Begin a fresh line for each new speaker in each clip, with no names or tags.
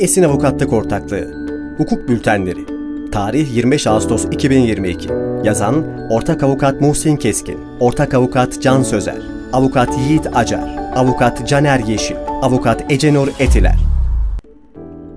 Esin Avukatlık Ortaklığı. Hukuk Bültenleri. Tarih 25 Ağustos 2022 Yazan Ortak Avukat Muhsin Keskin. Ortak Avukat Can Sözer. Avukat Yiğit Acar. Avukat Caner Yeşil. Avukat Ecenur Etiler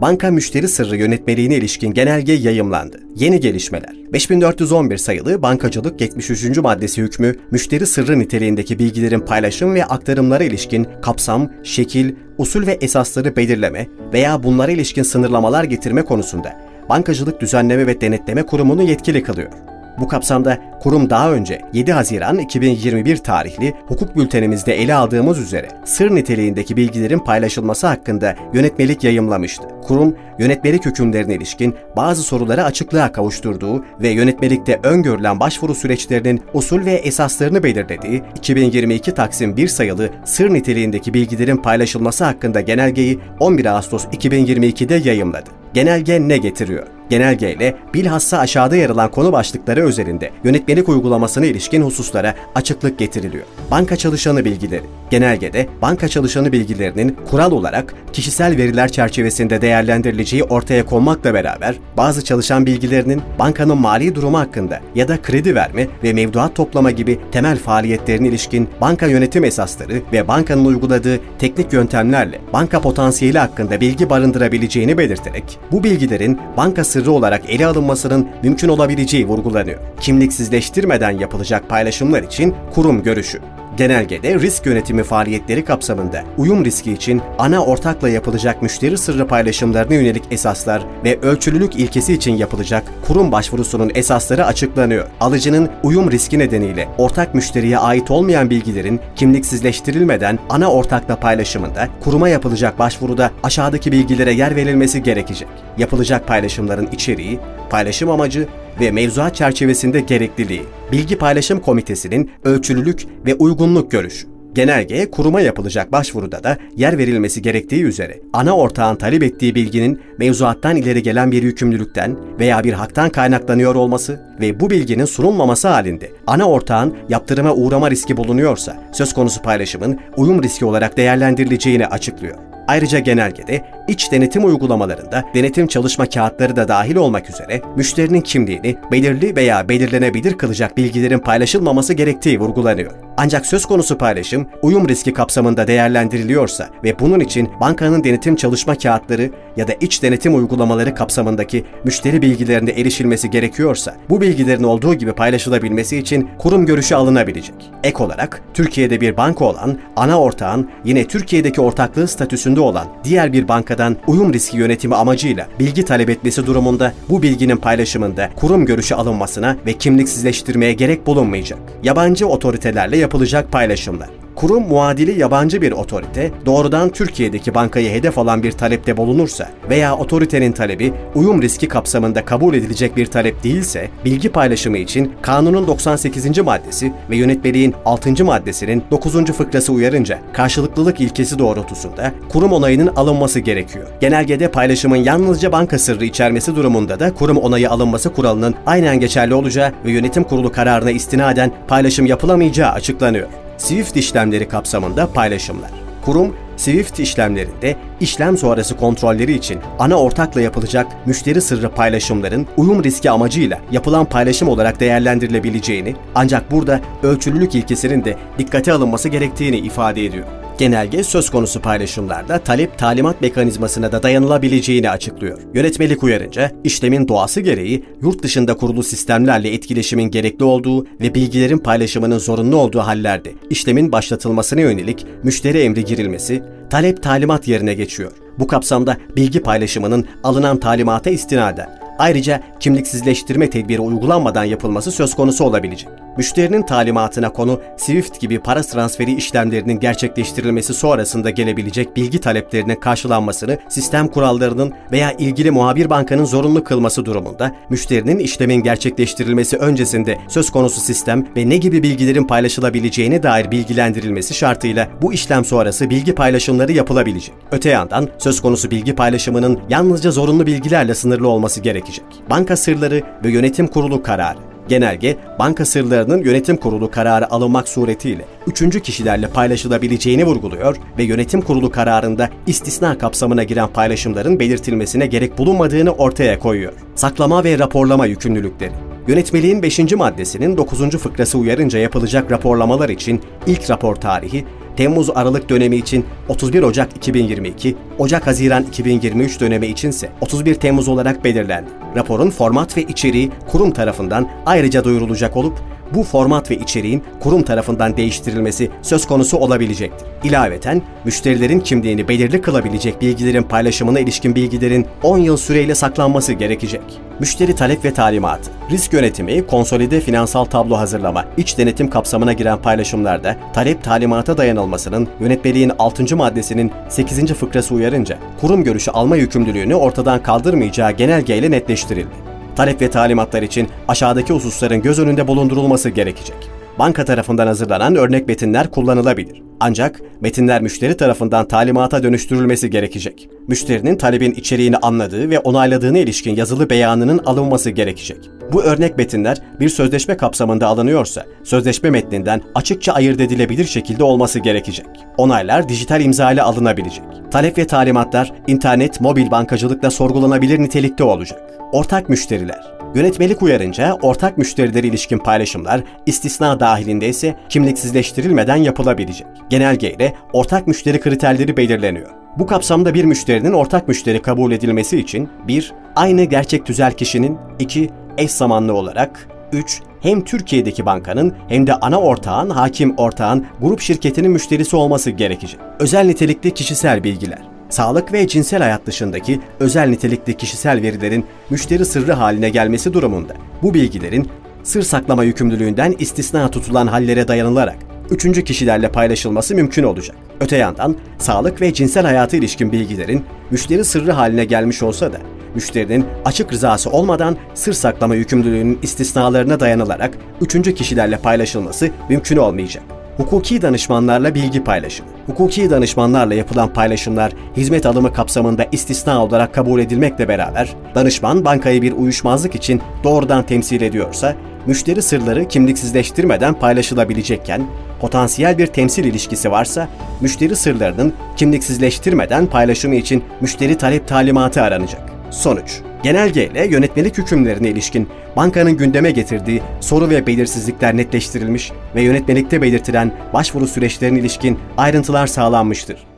Banka müşteri sırrı yönetmeliğine ilişkin genelge yayımlandı. Yeni gelişmeler. 5411 sayılı Bankacılık 73. maddesi hükmü müşteri sırrı niteliğindeki bilgilerin paylaşım ve aktarımlara ilişkin kapsam, şekil, usul ve esasları belirleme veya bunlara ilişkin sınırlamalar getirme konusunda Bankacılık Düzenleme ve Denetleme Kurumu'nu yetkili kılıyor. Bu kapsamda kurum daha önce 7 Haziran 2021 tarihli hukuk bültenimizde ele aldığımız üzere sır niteliğindeki bilgilerin paylaşılması hakkında yönetmelik yayımlamıştı. Kurum, yönetmelik hükümlerine ilişkin bazı soruları açıklığa kavuşturduğu ve yönetmelikte öngörülen başvuru süreçlerinin usul ve esaslarını belirlediği 2022 Taksim 1 sayılı sır niteliğindeki bilgilerin paylaşılması hakkında genelgeyi 11 Ağustos 2022'de yayımladı. Genelge ne getiriyor? Genelge ile bilhassa aşağıda yer alan konu başlıkları özelinde yönetmelik uygulamasına ilişkin hususlara açıklık getiriliyor. Banka çalışanı bilgileri. Genelgede banka çalışanı bilgilerinin kural olarak kişisel veriler çerçevesinde değerlendirileceği ortaya konmakla beraber bazı çalışan bilgilerinin bankanın mali durumu hakkında ya da kredi verme ve mevduat toplama gibi temel faaliyetlerine ilişkin banka yönetim esasları ve bankanın uyguladığı teknik yöntemlerle banka potansiyeli hakkında bilgi barındırabileceğini belirterek bu bilgilerin banka sırrı olarak ele alınmasının mümkün olabileceği vurgulanıyor. Kimliksizleştirmeden yapılacak paylaşımlar için kurum görüşü. Genelgede risk yönetimi faaliyetleri kapsamında uyum riski için ana ortakla yapılacak müşteri sırrı paylaşımlarına yönelik esaslar ve ölçülülük ilkesi için yapılacak kurum başvurusunun esasları açıklanıyor. Alıcının uyum riski nedeniyle ortak müşteriye ait olmayan bilgilerin kimliksizleştirilmeden ana ortakla paylaşımında kuruma yapılacak başvuruda aşağıdaki bilgilere yer verilmesi gerekecek. Yapılacak paylaşımların içeriği, paylaşım amacı ve mevzuat çerçevesinde gerekliliği, Bilgi Paylaşım Komitesi'nin ölçülülük ve uygunluk görüşü. Genelgeye kuruma yapılacak başvuruda da yer verilmesi gerektiği üzere ana ortağın talep ettiği bilginin mevzuattan ileri gelen bir yükümlülükten veya bir haktan kaynaklanıyor olması ve bu bilginin sunulmaması halinde ana ortağın yaptırıma uğrama riski bulunuyorsa söz konusu paylaşımın uyum riski olarak değerlendirileceğini açıklıyor. Ayrıca genelgede iç denetim uygulamalarında denetim çalışma kağıtları da dahil olmak üzere müşterinin kimliğini belirli veya belirlenebilir kılacak bilgilerin paylaşılmaması gerektiği vurgulanıyor. Ancak söz konusu paylaşım uyum riski kapsamında değerlendiriliyorsa ve bunun için bankanın denetim çalışma kağıtları ya da iç denetim uygulamaları kapsamındaki müşteri bilgilerine erişilmesi gerekiyorsa bu bilgilerin olduğu gibi paylaşılabilmesi için kurum görüşü alınabilecek. Ek olarak Türkiye'de bir banka olan ana ortağın yine Türkiye'deki ortaklığı statüsünde olan diğer bir bankadan uyum riski yönetimi amacıyla bilgi talep etmesi durumunda bu bilginin paylaşımında kurum görüşü alınmasına ve kimliksizleştirmeye gerek bulunmayacak. Yabancı otoritelerle yapılacak paylaşımlar. Kurum muadili yabancı bir otorite doğrudan Türkiye'deki bankayı hedef alan bir talepte bulunursa veya otoritenin talebi uyum riski kapsamında kabul edilecek bir talep değilse bilgi paylaşımı için kanunun 98. maddesi ve yönetmeliğin 6. maddesinin 9. fıkrası uyarınca karşılıklılık ilkesi doğrultusunda kurum onayının alınması gerekiyor. Genelgede paylaşımın yalnızca banka sırrı içermesi durumunda da kurum onayı alınması kuralının aynen geçerli olacağı ve yönetim kurulu kararına istinaden paylaşım yapılamayacağı açıklanıyor. Swift işlemleri kapsamında paylaşımlar. Kurum, Swift işlemlerinde işlem sonrası kontrolleri için ana ortakla yapılacak müşteri sırrı paylaşımların uyum riski amacıyla yapılan paylaşım olarak değerlendirilebileceğini ancak burada ölçülülük ilkesinin de dikkate alınması gerektiğini ifade ediyor. Genelge söz konusu paylaşımlarda talep talimat mekanizmasına da dayanılabileceğini açıklıyor. Yönetmelik uyarınca işlemin doğası gereği yurt dışında kurulu sistemlerle etkileşimin gerekli olduğu ve bilgilerin paylaşımının zorunlu olduğu hallerde işlemin başlatılmasına yönelik müşteri emri girilmesi talep talimat yerine geçiyor. Bu kapsamda bilgi paylaşımının alınan talimata istinaden Ayrıca kimliksizleştirme tedbiri uygulanmadan yapılması söz konusu olabilecek. Müşterinin talimatına konu SWIFT gibi para transferi işlemlerinin gerçekleştirilmesi sonrasında gelebilecek bilgi taleplerinin karşılanmasını sistem kurallarının veya ilgili muhabir bankanın zorunlu kılması durumunda müşterinin işlemin gerçekleştirilmesi öncesinde söz konusu sistem ve ne gibi bilgilerin paylaşılabileceğine dair bilgilendirilmesi şartıyla bu işlem sonrası bilgi paylaşımları yapılabilecek. Öte yandan söz konusu bilgi paylaşımının yalnızca zorunlu bilgilerle sınırlı olması gerekecek. Banka sırları ve yönetim kurulu kararı Genelge, banka sırlarının yönetim kurulu kararı alınmak suretiyle üçüncü kişilerle paylaşılabileceğini vurguluyor ve yönetim kurulu kararında istisna kapsamına giren paylaşımların belirtilmesine gerek bulunmadığını ortaya koyuyor. Saklama ve raporlama yükümlülükleri Yönetmeliğin 5. maddesinin 9. fıkrası uyarınca yapılacak raporlamalar için ilk rapor tarihi Temmuz-Aralık dönemi için 31 Ocak 2022, Ocak-Haziran 2023 dönemi içinse 31 Temmuz olarak belirlendi. Raporun format ve içeriği kurum tarafından ayrıca duyurulacak olup bu format ve içeriğin kurum tarafından değiştirilmesi söz konusu olabilecektir. İlaveten, müşterilerin kimliğini belirli kılabilecek bilgilerin paylaşımına ilişkin bilgilerin 10 yıl süreyle saklanması gerekecek. Müşteri talep ve talimatı, risk yönetimi, konsolide finansal tablo hazırlama, iç denetim kapsamına giren paylaşımlarda talep talimata dayanılmasının yönetmeliğin 6. maddesinin 8. fıkrası uyarınca kurum görüşü alma yükümlülüğünü ortadan kaldırmayacağı genelgeyle netleştirildi talep ve talimatlar için aşağıdaki hususların göz önünde bulundurulması gerekecek. Banka tarafından hazırlanan örnek metinler kullanılabilir. Ancak metinler müşteri tarafından talimata dönüştürülmesi gerekecek. Müşterinin talebin içeriğini anladığı ve onayladığına ilişkin yazılı beyanının alınması gerekecek. Bu örnek metinler bir sözleşme kapsamında alınıyorsa, sözleşme metninden açıkça ayırt edilebilir şekilde olması gerekecek. Onaylar dijital imza ile alınabilecek. Talep ve talimatlar internet, mobil bankacılıkla sorgulanabilir nitelikte olacak. Ortak müşteriler Yönetmelik uyarınca ortak müşterileri ilişkin paylaşımlar istisna dahilinde ise kimliksizleştirilmeden yapılabilecek. Genelgeyle ortak müşteri kriterleri belirleniyor. Bu kapsamda bir müşterinin ortak müşteri kabul edilmesi için 1. Aynı gerçek tüzel kişinin 2. Eş zamanlı olarak 3. Hem Türkiye'deki bankanın hem de ana ortağın, hakim ortağın, grup şirketinin müşterisi olması gerekecek. Özel nitelikli kişisel bilgiler sağlık ve cinsel hayat dışındaki özel nitelikli kişisel verilerin müşteri sırrı haline gelmesi durumunda bu bilgilerin sır saklama yükümlülüğünden istisna tutulan hallere dayanılarak üçüncü kişilerle paylaşılması mümkün olacak. Öte yandan sağlık ve cinsel hayatı ilişkin bilgilerin müşteri sırrı haline gelmiş olsa da müşterinin açık rızası olmadan sır saklama yükümlülüğünün istisnalarına dayanılarak üçüncü kişilerle paylaşılması mümkün olmayacak. Hukuki danışmanlarla bilgi paylaşımı. Hukuki danışmanlarla yapılan paylaşımlar hizmet alımı kapsamında istisna olarak kabul edilmekle beraber danışman bankayı bir uyuşmazlık için doğrudan temsil ediyorsa müşteri sırları kimliksizleştirmeden paylaşılabilecekken potansiyel bir temsil ilişkisi varsa müşteri sırlarının kimliksizleştirmeden paylaşımı için müşteri talep talimatı aranacak. Sonuç Genelgeyle yönetmelik hükümlerine ilişkin bankanın gündeme getirdiği soru ve belirsizlikler netleştirilmiş ve yönetmelikte belirtilen başvuru süreçlerine ilişkin ayrıntılar sağlanmıştır.